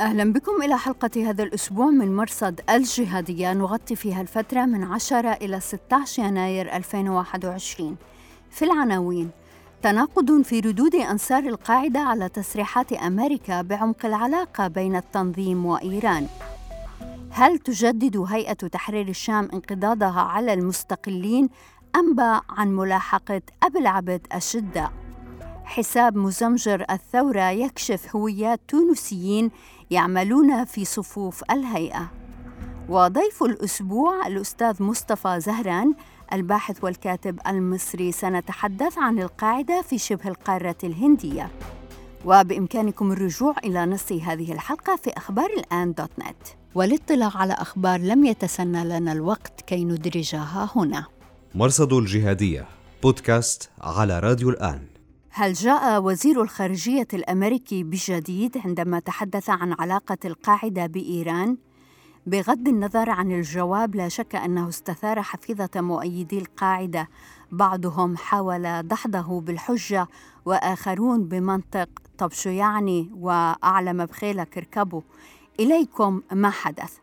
أهلا بكم إلى حلقة هذا الأسبوع من مرصد الجهادية. نغطي فيها الفترة من 10 إلى 16 يناير 2021 في العناوين تناقض في ردود أنصار القاعدة على تصريحات أمريكا بعمق العلاقة بين التنظيم وإيران. هل تجدد هيئة تحرير الشام انقضاضها على المستقلين أنبأ عن ملاحقة أبي العبد الشدة حساب مزمجر الثورة يكشف هويات تونسيين يعملون في صفوف الهيئة. وضيف الأسبوع الأستاذ مصطفى زهران الباحث والكاتب المصري سنتحدث عن القاعدة في شبه القارة الهندية. وبإمكانكم الرجوع إلى نص هذه الحلقة في أخبار الآن دوت نت. والاطلاع على أخبار لم يتسنى لنا الوقت كي ندرجها هنا. مرصد الجهادية بودكاست على راديو الآن. هل جاء وزير الخارجية الأمريكي بجديد عندما تحدث عن علاقة القاعدة بإيران؟ بغض النظر عن الجواب لا شك أنه استثار حفيظة مؤيدي القاعدة. بعضهم حاول دحضه بالحجة وآخرون بمنطق طب شو يعني وأعلم بخيلك اركبوا إليكم ما حدث؟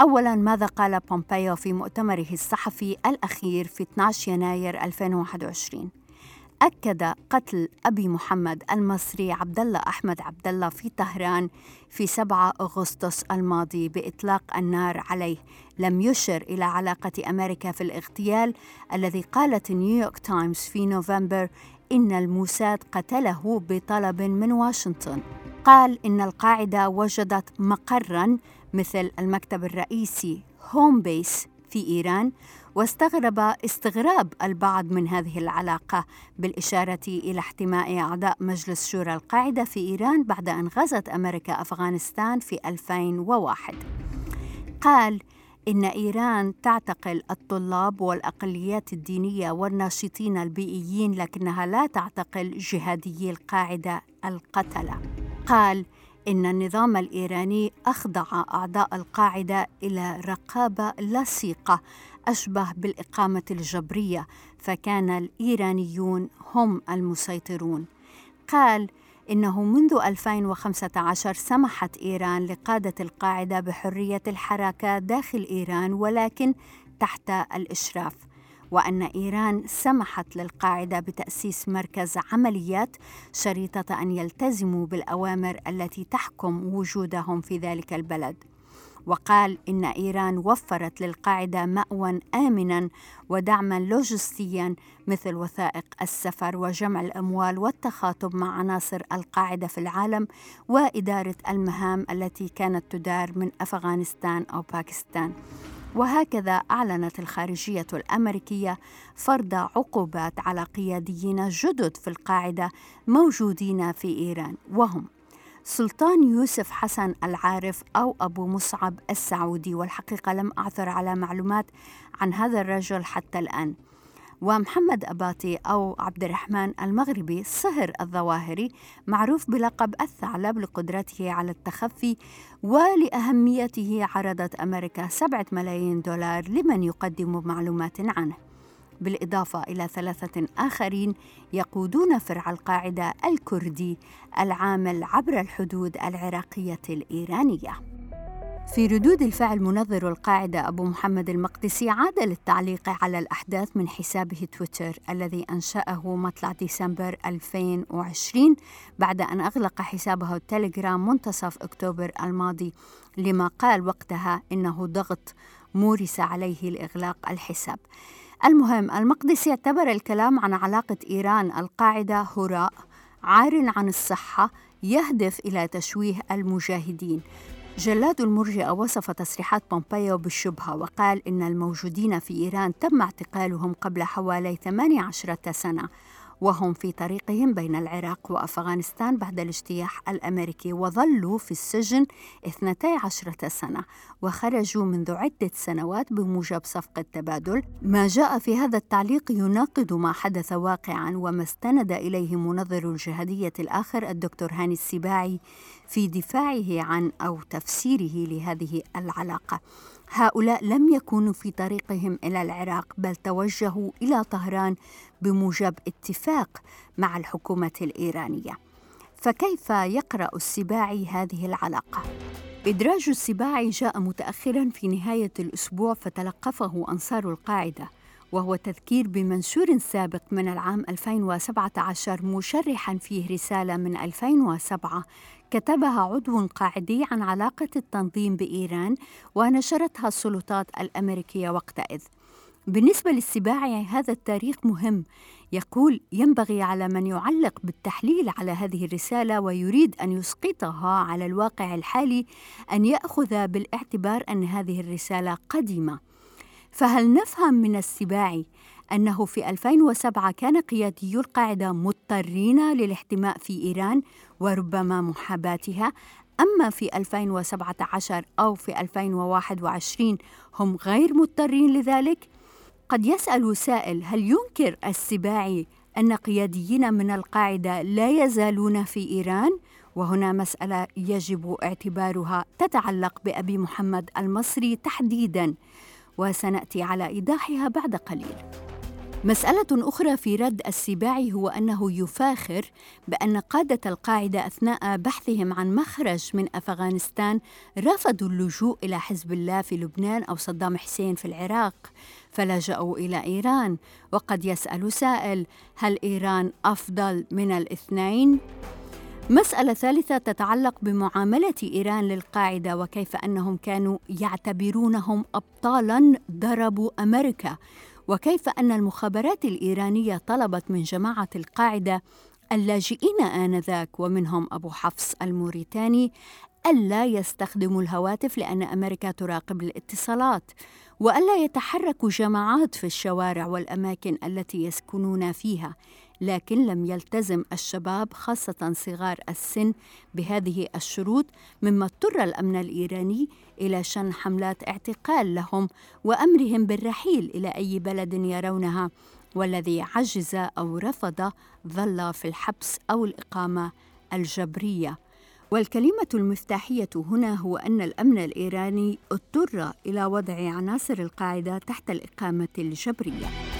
أولا ماذا قال بومبيو في مؤتمره الصحفي الأخير في 12 يناير 2021 أكد قتل أبي محمد المصري عبد الله أحمد عبد الله في طهران في 7 أغسطس الماضي بإطلاق النار عليه. لم يشر إلى علاقة أمريكا في الاغتيال الذي قالت نيويورك تايمز في نوفمبر إن الموساد قتله بطلب من واشنطن. قال إن القاعدة وجدت مقرا مثل المكتب الرئيسي هوم بيس في إيران واستغرب استغراب البعض من هذه العلاقة بالإشارة إلى احتماء أعضاء مجلس شورى القاعدة في إيران بعد أن غزت أمريكا أفغانستان في 2001 قال إن إيران تعتقل الطلاب والأقليات الدينية والناشطين البيئيين لكنها لا تعتقل جهاديي القاعدة القتلة. قال إن النظام الإيراني أخضع أعضاء القاعدة إلى رقابة لصيقة أشبه بالإقامة الجبرية فكان الإيرانيون هم المسيطرون. قال إنه منذ 2015 سمحت إيران لقادة القاعدة بحرية الحركة داخل إيران ولكن تحت الإشراف. وأن إيران سمحت للقاعدة بتأسيس مركز عمليات شريطة أن يلتزموا بالأوامر التي تحكم وجودهم في ذلك البلد. وقال إن إيران وفرت للقاعدة مأوى آمنا ودعما لوجستيا مثل وثائق السفر وجمع الأموال والتخاطب مع عناصر القاعدة في العالم وإدارة المهام التي كانت تدار من أفغانستان أو باكستان. وهكذا أعلنت الخارجية الأمريكية فرض عقوبات على قياديين جدد في القاعدة موجودين في إيران وهم سلطان يوسف حسن العارف أو أبو مصعب السعودي. والحقيقة لم أعثر على معلومات عن هذا الرجل حتى الآن. ومحمد أباطي أو عبد الرحمن المغربي صهر الظواهري معروف بلقب الثعلب لقدرته على التخفي ولأهميته عرضت أمريكا سبعة ملايين دولار لمن يقدم معلومات عنه. بالإضافة إلى ثلاثة آخرين يقودون فرع القاعدة الكردي العامل عبر الحدود العراقية الإيرانية. في ردود الفعل منظر القاعدة أبو محمد المقدسي عاد للتعليق على الأحداث من حسابه تويتر الذي أنشأه مطلع ديسمبر 2020 بعد أن أغلق حسابه التليجرام منتصف أكتوبر الماضي لما قال وقتها إنه ضغط مورس عليه لإغلاق الحساب. المهم المقدسي اعتبر الكلام عن علاقة إيران القاعدة هراء عار عن الصحة يهدف إلى تشويه المجاهدين. جلاد المرجئة وصف تصريحات بومبيو بالشبهة وقال إن الموجودين في إيران تم اعتقالهم قبل حوالي 18 سنة وهم في طريقهم بين العراق وأفغانستان بعد الاجتياح الأمريكي وظلوا في السجن 12 سنة وخرجوا منذ عدة سنوات بموجب صفقة تبادل ما جاء في هذا التعليق يناقض ما حدث واقعا وما استند إليه منظر الجهادية الآخر الدكتور هاني السباعي في دفاعه عن أو تفسيره لهذه العلاقة. هؤلاء لم يكونوا في طريقهم إلى العراق بل توجهوا إلى طهران بموجب اتفاق مع الحكومة الإيرانية. فكيف يقرأ السباعي هذه العلاقة؟ إدراج السباعي جاء متاخرا في نهاية الأسبوع فتلقفه أنصار القاعدة وهو تذكير بمنشور سابق من العام 2017 مشرحا فيه رسالة من 2007 كتبها عضو قاعدي عن علاقة التنظيم بإيران ونشرتها السلطات الأمريكية وقتئذ. بالنسبة للسباعي هذا التاريخ مهم يقول ينبغي على من يعلق بالتحليل على هذه الرسالة ويريد أن يسقطها على الواقع الحالي أن يأخذ بالاعتبار أن هذه الرسالة قديمة فهل نفهم من السباعي أنه في 2007 كان قيادي القاعدة مضطرين للاحتماء في إيران وربما محاباتها أما في 2017 أو في 2021 هم غير مضطرين لذلك؟ قد يسأل سائل هل ينكر السباعي أن قياديين من القاعدة لا يزالون في إيران؟ وهنا مسألة يجب اعتبارها تتعلق بأبي محمد المصري تحديداً وسنأتي على إيضاحها بعد قليل مسألة أخرى في رد السباعي هو أنه يفاخر بأن قادة القاعدة أثناء بحثهم عن مخرج من أفغانستان رفضوا اللجوء إلى حزب الله في لبنان أو صدام حسين في العراق فلجأوا إلى إيران وقد يسأل سائل هل إيران أفضل من الاثنين؟ مسألة ثالثة تتعلق بمعاملة إيران للقاعدة وكيف أنهم كانوا يعتبرونهم أبطالاً ضربوا أمريكا وكيف أن المخابرات الإيرانية طلبت من جماعة القاعدة اللاجئين آنذاك ومنهم أبو حفص الموريتاني ألا يستخدموا الهواتف لأن أمريكا تراقب الاتصالات وألا يتحركوا جماعات في الشوارع والأماكن التي يسكنون فيها. لكن لم يلتزم الشباب خاصة صغار السن بهذه الشروط مما اضطر الأمن الإيراني إلى شن حملات اعتقال لهم وأمرهم بالرحيل إلى أي بلد يرونها والذي عجز أو رفض ظل في الحبس أو الإقامة الجبرية. والكلمة المفتاحية هنا هو أن الأمن الإيراني اضطر إلى وضع عناصر القاعدة تحت الإقامة الجبرية.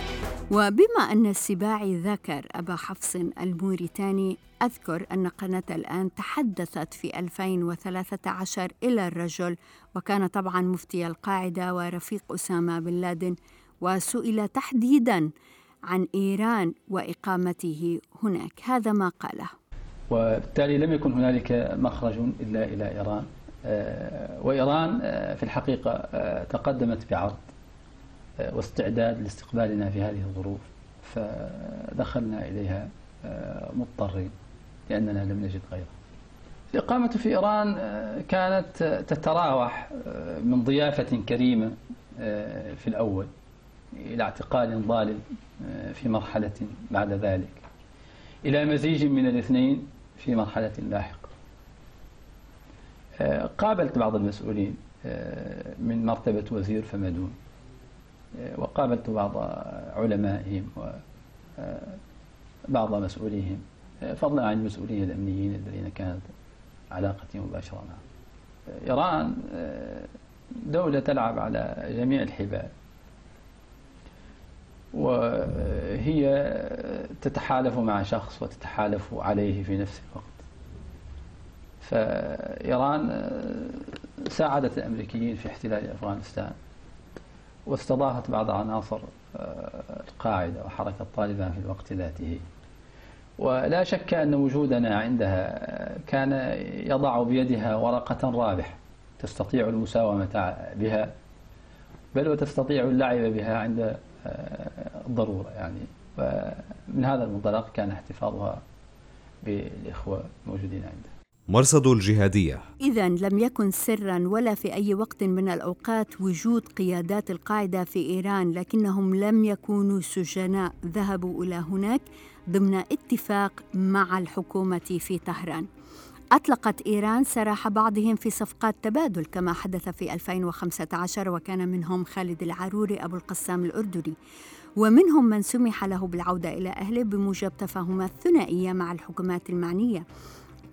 وبما أن السباعي ذكر أبا حفص الموريتاني أذكر أن قناة الآن تحدثت في 2013 إلى الرجل وكان طبعا مفتي القاعدة ورفيق أسامة بن لادن وسئل تحديدا عن إيران وإقامته هناك. هذا ما قاله. وبالتالي لم يكن هنالك مخرج إلا إلى إيران. آه، وإيران آه، في الحقيقة آه، تقدمت بعرض واستعداد لاستقبالنا في هذه الظروف فدخلنا إليها مضطرين لأننا لم نجد غيرها الإقامة في إيران كانت تتراوح من ضيافة كريمة في الأول إلى اعتقال ضال في مرحلة بعد ذلك إلى مزيج من الاثنين في مرحلة لاحقة. آه، قابلت بعض المسؤولين آه، من مرتبة وزير فما دون آه، وقابلت بعض علمائهم وبعض مسؤوليهم. فضلا عن المسؤولين الأمنيين الذين كانت علاقتي مباشرة معهم. إيران دولة تلعب على جميع الحبال. وهي تتحالف مع شخص وتتحالف عليه في نفس الوقت. فإيران ساعدت الأمريكيين في احتلال أفغانستان. واستضافت بعض عناصر القاعدة وحركة طالبان في الوقت ذاته. ولا شك أن وجودنا عندها كان يضع بيدها ورقة رابحة تستطيع المساومة بها بل وتستطيع اللعب بها عند الضرورة يعني. ومن هذا المنطلق كان احتفاظها بالإخوة الموجودين عنده مرصد الجهادية. إذا لم يكن سرا ولا في أي وقت من الأوقات وجود قيادات القاعدة في إيران لكنهم لم يكونوا سجناء. ذهبوا إلى هناك ضمن اتفاق مع الحكومة في طهران. أطلقت إيران سراح بعضهم في صفقات تبادل كما حدث في 2015 وكان منهم خالد العروري أبو القسام الأردني. ومنهم من سمح له بالعودة إلى أهله بموجب تفاهمات ثنائية مع الحكومات المعنية.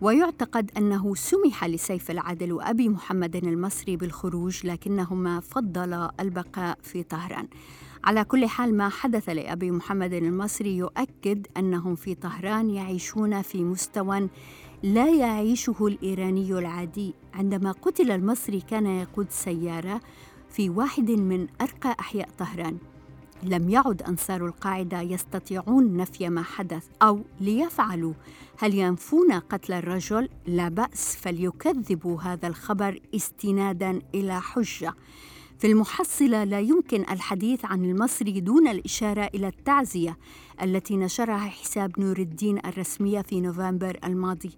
ويعتقد أنه سمح لسيف العدل وأبي محمد المصري بالخروج لكنهما فضلا البقاء في طهران. على كل حال ما حدث لأبي محمد المصري يؤكد أنهم في طهران يعيشون في مستوى لا يعيشه الإيراني العادي. عندما قتل المصري كان يقود سيارة في واحد من أرقى أحياء طهران. لم يعد أنصار القاعدة يستطيعون نفي ما حدث أو ليفعلوا. هل ينفون قتل الرجل؟ لا بأس فليكذبوا هذا الخبر استنادا إلى حجة. في المحصلة لا يمكن الحديث عن المصري دون الإشارة إلى التعزية التي نشرها حساب نور الدين الرسمية في نوفمبر الماضي.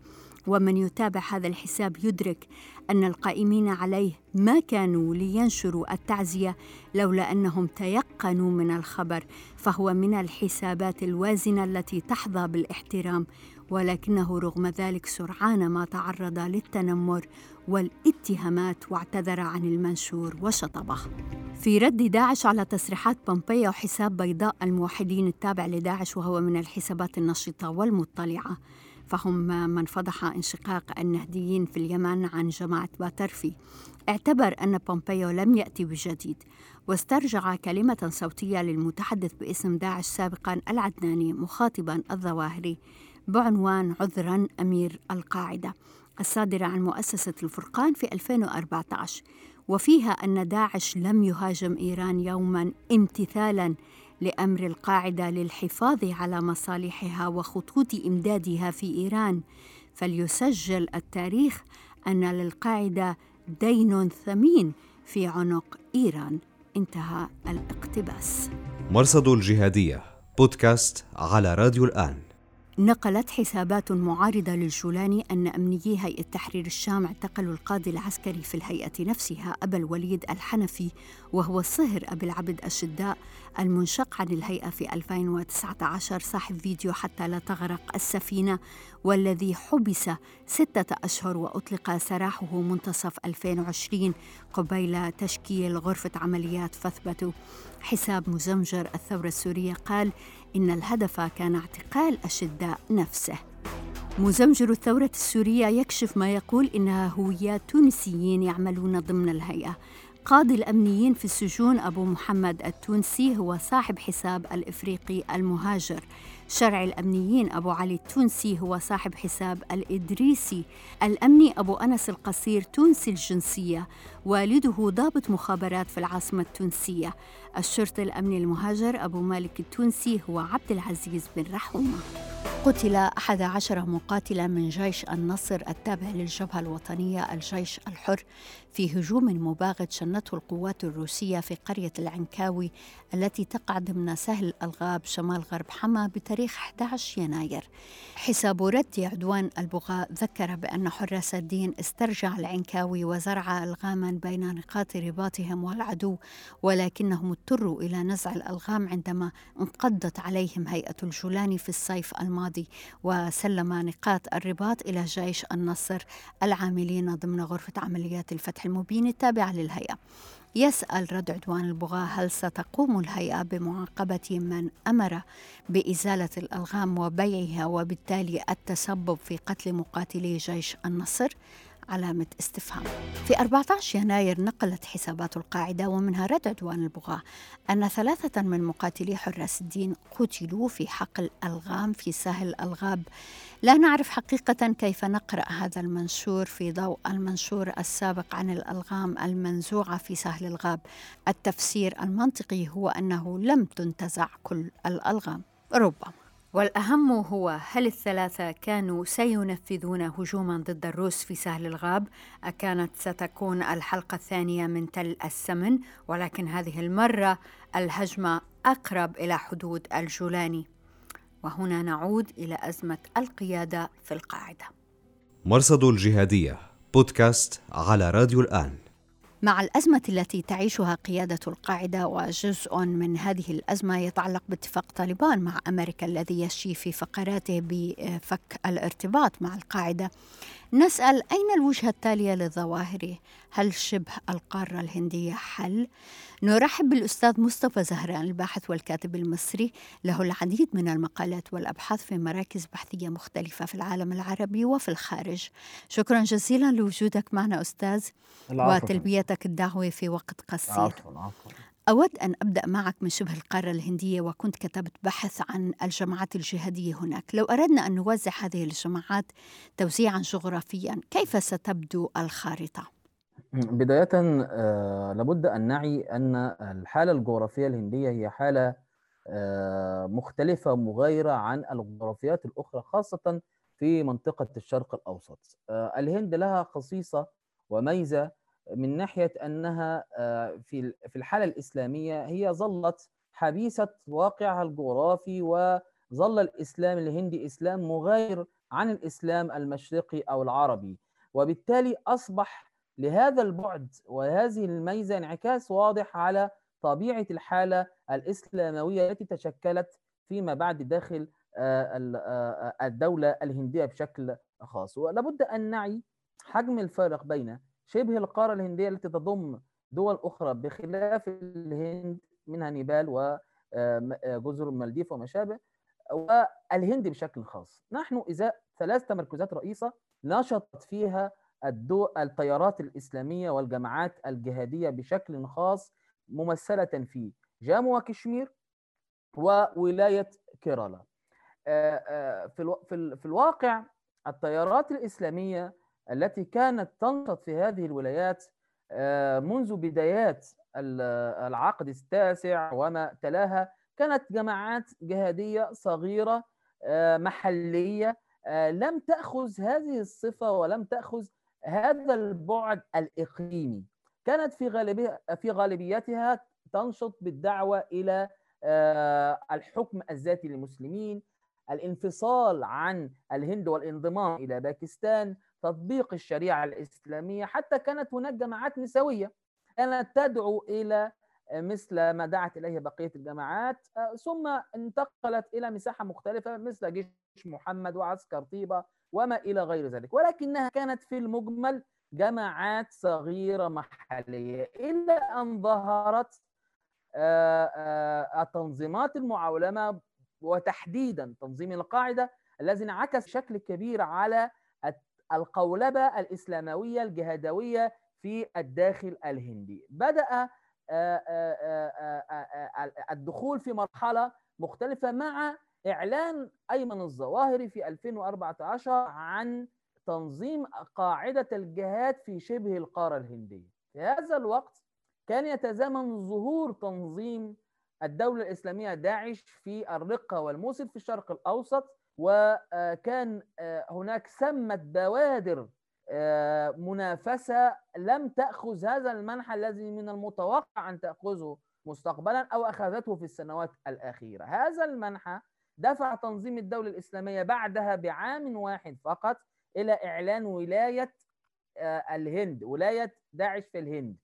ومن يتابع هذا الحساب يدرك أن القائمين عليه ما كانوا لينشروا التعزية لولا أنهم تيقنوا من الخبر فهو من الحسابات الوازنة التي تحظى بالاحترام ولكنه رغم ذلك سرعان ما تعرض للتنمر والاتهامات واعتذر عن المنشور وشطبه. في رد داعش على تصريحات بومبيو حساب بيضاء الموحدين التابع لداعش وهو من الحسابات النشطة والمطلعة فهم من فضح انشقاق النهديين في اليمن عن جماعة باطرفي. اعتبر أن بومبيو لم يأتي بجديد واسترجع كلمة صوتية للمتحدث باسم داعش سابقا العدناني مخاطبا الظواهري بعنوان عذرا أمير القاعدة. الصادرة عن مؤسسة الفرقان في 2014 وفيها أن داعش لم يهاجم إيران يوما امتثالا لأمر القاعدة للحفاظ على مصالحها وخطوط إمدادها في إيران فليسجل التاريخ أن للقاعدة دين ثمين في عنق إيران. انتهى الاقتباس. مرصد الجهادية بودكاست على راديو الآن. نقلت حسابات معارضة للجولاني أن أمنيي هيئة تحرير الشام اعتقلوا القاضي العسكري في الهيئة نفسها أبا الوليد الحنفي وهو الصهر أبي العبد الشداء المنشق عن الهيئة في 2019 صاحب فيديو حتى لا تغرق السفينة والذي حبس ستة أشهر وأطلق سراحه منتصف 2020 قبيل تشكيل غرفة عمليات فثبتوا حساب مزمجر الثورة السورية قال إن الهدف كان اعتقال الشداء نفسه. مزمجر الثورة السورية يكشف ما يقول إنها هويات تونسيين يعملون ضمن الهيئة. قاضي الأمنيين في السجون أبو محمد التونسي هو صاحب حساب الإفريقي المهاجر. شرع الأمنيين أبو علي التونسي هو صاحب حساب الإدريسي. الأمني أبو أنس القصير تونسي الجنسية. والده ضابط مخابرات في العاصمة التونسية. الشرطي الأمني المهاجر أبو مالك التونسي هو عبد العزيز بن رحومة. قتل أحد عشر مقاتلا من جيش النصر التابع للجبهة الوطنية الجيش الحر في هجوم مباغت شنته القوات الروسية في قرية العنكاوي التي تقع ضمن سهل الغاب شمال غرب حما بتاريخ 11 يناير. حساب رد عدوان البغاء ذكر بأن حراس الدين استرجع العنكاوي وزرع ألغاما بين نقاط رباطهم والعدو ولكنهم اضطروا إلى نزع الألغام عندما انقضت عليهم هيئة الجولاني في الصيف الماضي وسلم نقاط الرباط إلى جيش النصر العاملين ضمن غرفة عمليات الفتح المبين التابعة للهيئة يسأل رد عدوان البغاة هل ستقوم الهيئة بمعاقبة من أمر بإزالة الألغام وبيعها وبالتالي التسبب في قتل مقاتلي جيش النصر؟ علامة استفهام. في 14 يناير نقلت حسابات القاعدة ومنها رد عدوان البغاة أن ثلاثة من مقاتلي حراس الدين قتلوا في حقل ألغام في ساحل الغاب. لا نعرف حقيقة كيف نقرأ هذا المنشور في ضوء المنشور السابق عن الألغام المنزوعة في سهل الغاب. التفسير المنطقي هو أنه لم تنتزع كل الألغام. ربما والأهم هو هل الثلاثة كانوا سينفذون هجوما ضد الروس في سهل الغاب؟ أكانت ستكون الحلقة الثانية من تل السمن ولكن هذه المرة الهجمة أقرب إلى حدود الجولاني. وهنا نعود إلى أزمة القيادة في القاعدة. مرصد الجهادية بودكاست على راديو الآن. مع الأزمة التي تعيشها قيادة القاعدة وجزء من هذه الأزمة يتعلق باتفاق طالبان مع أمريكا الذي يشي في فقراته بفك الارتباط مع القاعدة. نسأل أين الوجهة التالية للظواهر؟ هل شبه القارة الهندية حل؟ نرحب بالأستاذ مصطفى زهران الباحث والكاتب المصري. له العديد من المقالات والأبحاث في مراكز بحثية مختلفة في العالم العربي وفي الخارج. شكرا جزيلا لوجودك معنا أستاذ. وتلبيتك الدعوة في وقت قصير. عفوا عفوا. أود أن أبدأ معك من شبه القارة الهندية وكنت كتبت بحث عن الجماعات الجهادية هناك. لو أردنا أن نوزع هذه الجماعات توزيعا جغرافيا كيف ستبدو الخارطة؟ بداية آه لابد أن نعي أن الحالة الجغرافية الهندية هي حالة آه مختلفة مغايرة عن الجغرافيات الأخرى خاصة في منطقة الشرق الأوسط. آه الهند لها خصيصة وميزة من ناحية أنها آه، في في الحالة الإسلامية هي ظلت حبيسة واقعها الجغرافي وظل الإسلام الهندي إسلام مغاير عن الإسلام المشرقي أو العربي. وبالتالي أصبح لهذا البعد وهذه الميزة انعكاس واضح على طبيعة الحالة الإسلاموية التي تشكلت فيما بعد داخل آه، آه، الدولة الهندية بشكل خاص. ولابد أن نعي حجم الفارق بين شبه القارة الهندية التي تضم دول أخرى بخلاف الهند منها نيبال وجزر آه، المالديف وما شابه والهند بشكل خاص. نحن إزاء ثلاث تمركزات رئيسة نشطت فيها الدو... التيارات الإسلامية والجماعات الجهادية بشكل خاص ممثلة في جامو وكشمير وولاية كيرالا. آه، آه، في الواقع التيارات الإسلامية التي كانت تنشط في هذه الولايات آه، منذ بدايات العقد التاسع وما تلاها كانت جماعات جهادية صغيرة آه، محلية آه، لم تأخذ هذه الصفة ولم تأخذ هذا البعد الإقليمي. كانت في غالبية في غالبيتها تنشط بالدعوة إلى الحكم الذاتي للمسلمين الانفصال عن الهند والانضمام إلى باكستان تطبيق الشريعة الإسلامية حتى كانت هناك جماعات نسوية. كانت تدعو إلى مثل ما دعت إليه بقية الجماعات. ثم انتقلت إلى مساحة مختلفة مثل جيش محمد وعسكر طيبة وما إلى غير ذلك. ولكنها كانت في المجمل جماعات صغيرة محلية. إلى أن ظهرت التنظيمات المعولمة وتحديدا تنظيم القاعدة الذي انعكس بشكل كبير على القولبة الإسلاموية الجهادوية في الداخل الهندي. بدأ الدخول في مرحلة مختلفة مع إعلان أيمن الظواهري في 2014 عن تنظيم قاعدة الجهاد في شبه القارة الهندية. في هذا الوقت كان يتزامن ظهور تنظيم الدولة الإسلامية داعش في الرقة والموصل في الشرق الأوسط وكان آه، هناك سمت بوادر آه، منافسة لم تأخذ هذا المنحى الذي من المتوقع أن تأخذه مستقبلا أو أخذته في السنوات الأخيرة. هذا المنحى دفع تنظيم الدولة الإسلامية بعدها بعام واحد فقط إلى إعلان ولاية آه، الهند ولاية داعش في الهند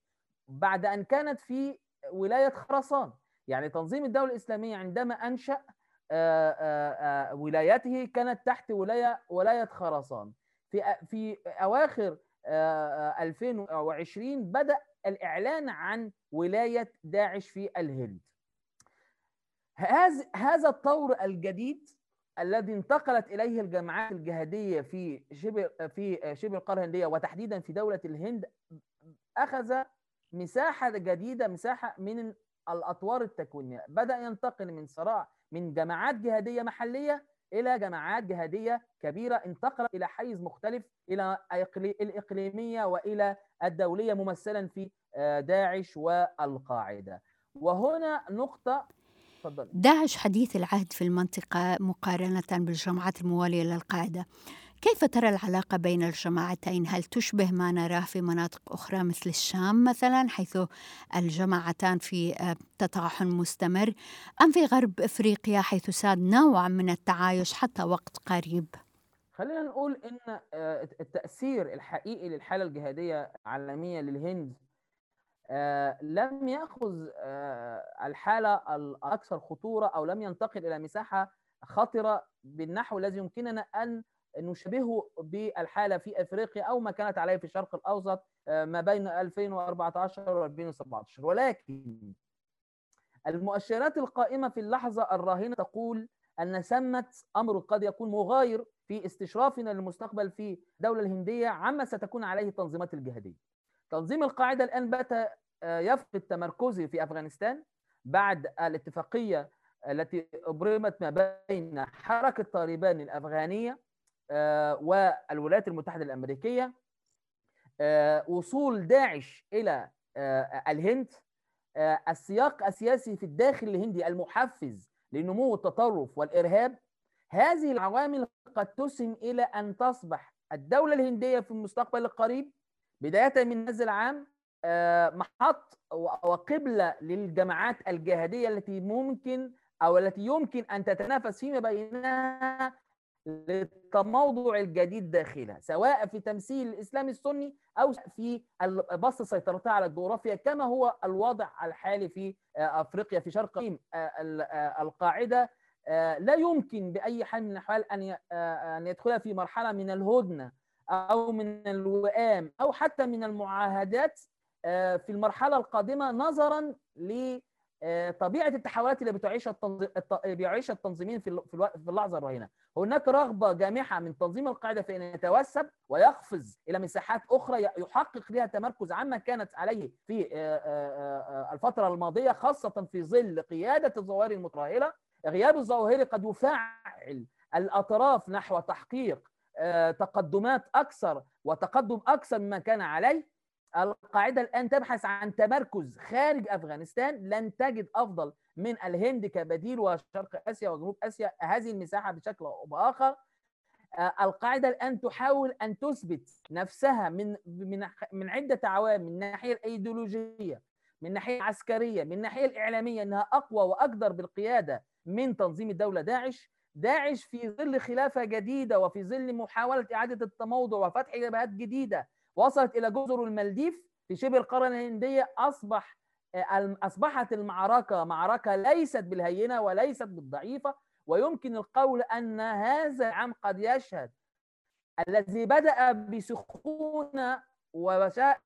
بعد أن كانت في ولاية خراسان. يعني تنظيم الدولة الإسلامية عندما أنشأ ولايته كانت تحت ولاية ولاية خراسان. في في أواخر 2020 بدأ الإعلان عن ولاية داعش في الهند. هذا الطور الجديد الذي انتقلت إليه الجماعات الجهادية في شبه في شبه القارة الهندية وتحديدا في دولة الهند أخذ مساحة جديدة مساحة من الأطوار التكوينية. بدأ ينتقل من صراع من جماعات جهادية محلية إلى جماعات جهادية كبيرة انتقلت إلى حيز مختلف إلى الإقليمية وإلى الدولية ممثلا في آه، داعش والقاعدة وهنا نقطة فضل. داعش حديث العهد في المنطقة مقارنة بالجماعات الموالية للقاعدة كيف ترى العلاقة بين الجماعتين؟ هل تشبه ما نراه في مناطق أخرى مثل الشام مثلا حيث الجماعتان في آه، تطاحن مستمر أم في غرب إفريقيا حيث ساد نوع من التعايش حتى وقت قريب؟ خلينا نقول إن آه، التأثير الحقيقي للحالة الجهادية العالمية للهند آه، لم يأخذ آه، الحالة الأكثر خطورة أو لم ينتقل إلى مساحة خطرة بالنحو الذي يمكننا أن نشبهه بالحالة في إفريقيا أو ما كانت عليه في الشرق الأوسط ما بين 2014 و 2017 ولكن المؤشرات القائمة في اللحظة الراهنة تقول أن ثمه أمر قد يكون مغاير في استشرافنا للمستقبل في الدولة الهندية عما ستكون عليه التنظيمات الجهادية. تنظيم القاعدة الآن بات آه، يفقد تمركزه في أفغانستان بعد الاتفاقية التي أبرمت ما بين حركة طالبان الأفغانية آه، والولايات المتحدة الأمريكية آه، وصول داعش إلى الهند السياق السياسي في الداخل الهندي المحفز لنمو التطرف والإرهاب. هذه العوامل قد تسهم إلى أن تصبح الدولة الهندية في المستقبل القريب بداية من هذا العام آه، محط وقبلة للجماعات الجهادية التي ممكن أو التي يمكن أن تتنافس فيما بينها للتموضع الجديد داخلها سواء في تمثيل الإسلام السني أو في بسط سيطرتها على الجغرافيا كما هو الوضع الحالي في آه، أفريقيا في شرق آه، القاعدة لا يمكن بأي حال من الأحوال أن أن يدخلها في مرحلة من الهدنة أو من الوئام أو حتى من المعاهدات آه، في المرحلة القادمة نظرا لطبيعه التحولات اللي بتعيشها بيعيشها التنظيمين في في اللحظة الراهنه هناك رغبة جامحة من تنظيم القاعدة في إن يتوسب ويقفز إلى مساحات أخرى يحقق لها تمركز عما كانت عليه في آه، آه، الفترة الماضية خاصة في ظل قيادة الظواهر المتراهلة. غياب الظواهر قد يفعل الأطراف نحو تحقيق تقدمات أكثر وتقدم أكثر مما كان عليه. القاعدة الآن تبحث عن تمركز خارج أفغانستان. لن تجد أفضل من الهند كبديل وشرق آسيا وجنوب آسيا. هذه المساحة بشكل أو بآخر آه، القاعدة الآن تحاول أن تثبت نفسها من من من عدة عوامل من الناحيه الإيديولوجية من الناحيه العسكرية من الناحيه الإعلامية إنها أقوى وأقدر بالقيادة من تنظيم الدولة. داعش داعش في ظل خلافة جديدة وفي ظل محاولة إعادة التموضع وفتح جبهات جديدة وصلت إلى جزر المالديف في شبه القاره الهندية أصبح آه، أصبحت المعركة معركة ليست بالهينة وليست بالضعيفة ويمكن القول أن هذا العام قد يشهد الذي بدأ بسخونة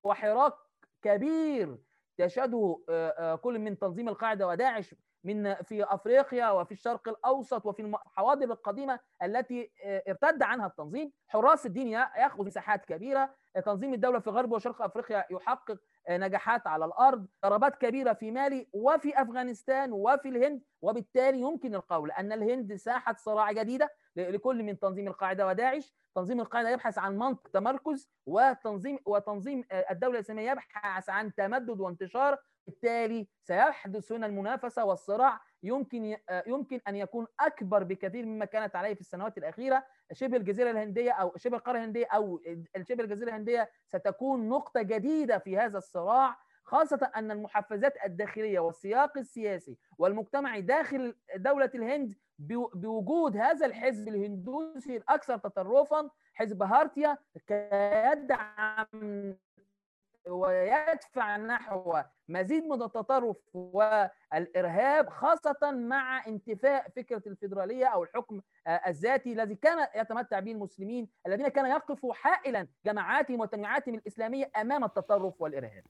وحراك كبير تشهده آه، آه، كل من تنظيم القاعدة وداعش من في أفريقيا وفي الشرق الأوسط وفي الحواضر القديمة التي ارتد عنها التنظيم. حراس الدين ياخذ مساحات كبيرة. تنظيم الدولة في غرب وشرق أفريقيا يحقق نجاحات على الأرض. ضربات كبيرة في مالي وفي أفغانستان وفي الهند. وبالتالي يمكن القول أن الهند ساحه صراع جديدة لكل من تنظيم القاعدة وداعش. تنظيم القاعدة يبحث عن منطق تمركز. وتنظيم وتنظيم الدولة الإسلامية يبحث عن تمدد وانتشار بالتالي سيحدث هنا المنافسة والصراع. يمكن يمكن أن يكون أكبر بكثير مما كانت عليه في السنوات الأخيرة. شبه الجزيرة الهندية أو شبه القارة الهندية أو شبه الجزيرة الهندية ستكون نقطة جديدة في هذا الصراع خاصة أن المحفزات الداخلية والسياق السياسي والمجتمعي داخل دولة الهند بوجود هذا الحزب الهندوسي الأكثر تطرفا حزب هارتيا يدعم ويدفع نحو مزيد من التطرف والإرهاب خاصة مع انتفاء فكرة الفيدرالية أو الحكم الذاتي الذي كان يتمتع به المسلمين الذين كان يقفوا حائلا جماعاتهم وتنويعاتهم الإسلامية أمام التطرف والإرهاب.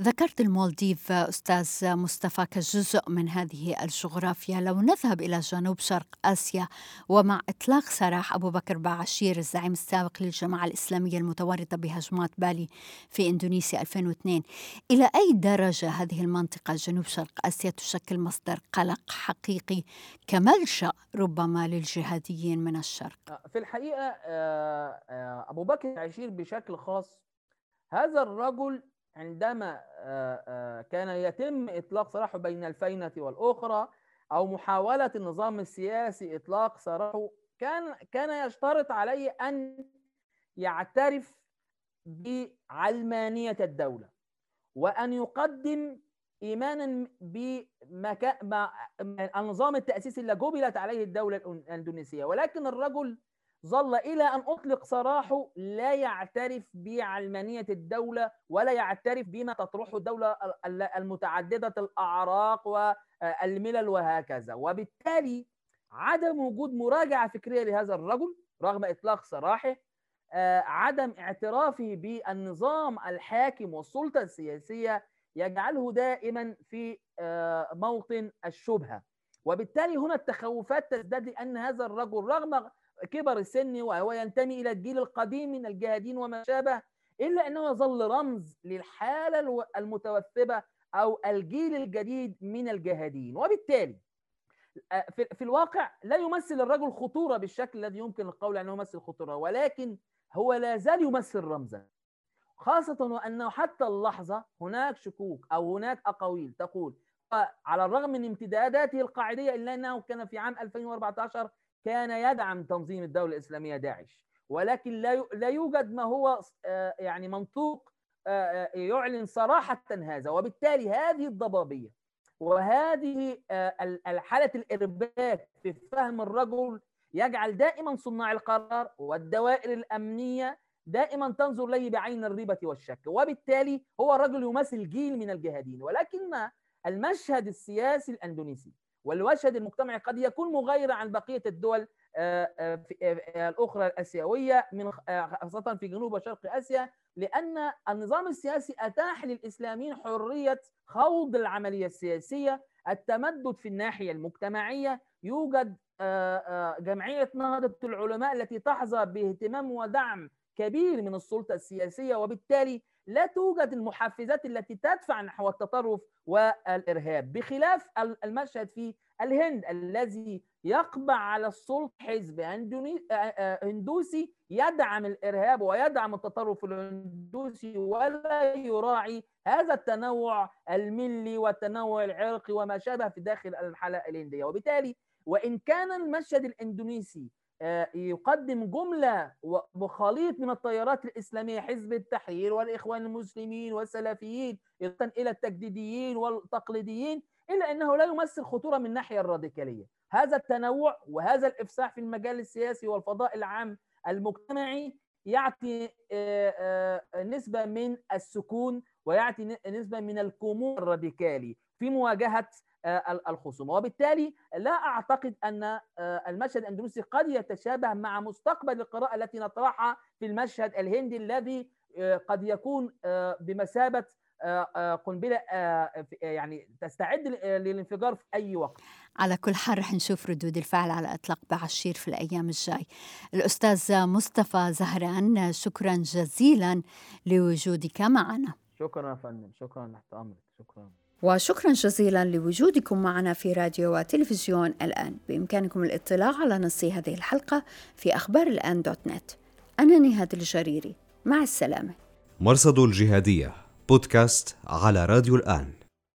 ذكرت المالديف أستاذ مصطفى كجزء من هذه الجغرافيا. لو نذهب إلى جنوب شرق آسيا ومع إطلاق سراح أبو بكر بعشير الزعيم السابق للجماعة الإسلامية المتورطة بهجمات بالي في إندونيسيا 2002 إلى أي درجة هذه المنطقة جنوب شرق آسيا تشكل مصدر قلق حقيقي كملجأ ربما للجهاديين من الشرق؟ في الحقيقة آه، آه، أبو بكر بعشير بشكل خاص هذا الرجل عندما آه، آه، كان يتم إطلاق سراحه بين الفينة والأخرى أو محاولة النظام السياسي إطلاق سراحه كان كان يشترط عليه أن يعترف بعلمانية الدولة وأن يقدم إيمانا بالنظام التأسيسي اللي جبلت عليه الدولة الإندونيسية. ولكن الرجل ظل إلى أن أطلق سراحه لا يعترف بعلمانية الدولة ولا يعترف بما تطرحه الدولة المتعددة الأعراق والملل وهكذا. وبالتالي عدم وجود مراجعة فكرية لهذا الرجل رغم إطلاق سراحه آه، عدم اعترافه بالنظام الحاكم والسلطة السياسية يجعله دائما في آه، موطن الشبهة. وبالتالي هنا التخوفات تزداد لأن هذا الرجل رغم كبر السن وهو ينتمي إلى الجيل القديم من الجاهدين وما شابه إلا أنه يظل رمز للحالة المتوثبة أو الجيل الجديد من الجاهدين وبالتالي آه، في الواقع لا يمثل الرجل خطورة بالشكل الذي يمكن القول أنه يمثل خطورة ولكن هو لا زال يمثل رمزا. خاصة وأنه حتى اللحظة هناك شكوك أو هناك أقاويل تقول على الرغم من امتداداته القاعدية إلا أنه كان في عام 2014 كان يدعم تنظيم الدولة الإسلامية داعش. ولكن لا لا يوجد ما هو آه، يعني منطوق آه، آه، يعلن صراحة هذا. وبالتالي هذه الضبابية وهذه حالة الإرباك في فهم الرجل يجعل دائما صناع القرار والدوائر الأمنية دائما تنظر لي بعين الريبة والشك. وبالتالي هو الرجل يمثل جيل من الجهادين. ولكن المشهد السياسي الأندونيسي والمشهد المجتمعي قد يكون مغايرا عن بقية الدول آه، آه، آه، الأخرى الآسيوية من خاصة في جنوب وشرق آسيا لأن النظام السياسي أتاح للإسلاميين حرية خوض العملية السياسية التمدد في الناحية المجتمعية. يوجد جمعية نهضة العلماء التي تحظى باهتمام ودعم كبير من السلطة السياسية وبالتالي لا توجد المحفزات التي تدفع نحو التطرف والإرهاب. بخلاف المشهد في الهند الذي يقبع على السلطة حزب هندوسي يدعم الإرهاب ويدعم التطرف الهندوسي ولا يراعي هذا التنوع الملي والتنوع العرقي وما شابه في داخل الحلقة الهندية. وبالتالي وإن كان المشهد الإندونيسي يقدم جملة وخليط من التيارات الإسلامية حزب التحرير والإخوان المسلمين والسلفيين إلى التجديديين والتقليديين إلا أنه لا يمثل خطورة من الناحية الراديكالية. هذا التنوع وهذا الإفساح في المجال السياسي والفضاء العام المجتمعي يعطي آه، آه، نسبة من السكون ويعطي نسبة من الكمون الراديكالي. في مواجهة آه، الخصومة وبالتالي لا أعتقد أن آه، المشهد الأندونيسي قد يتشابه مع مستقبل القراءة التي نطرحها في المشهد الهندي الذي آه، قد يكون بمثابة قنبلة يعني تستعد للانفجار في أي وقت. على كل حال رح نشوف ردود الفعل على إطلاق بعشير في الأيام الجاي. الأستاذ مصطفى زهران شكرا جزيلا لوجودك معنا. شكرا فندم. شكرا تحت أمرك. شكرا. وشكرا جزيلا لوجودكم معنا في راديو وتلفزيون الآن. بإمكانكم الاطلاع على نص هذه الحلقة في أخبار الآن دوت نت. أنا نهاد الجريري. مع السلامة. مرصد الجهادية بودكاست على راديو الآن.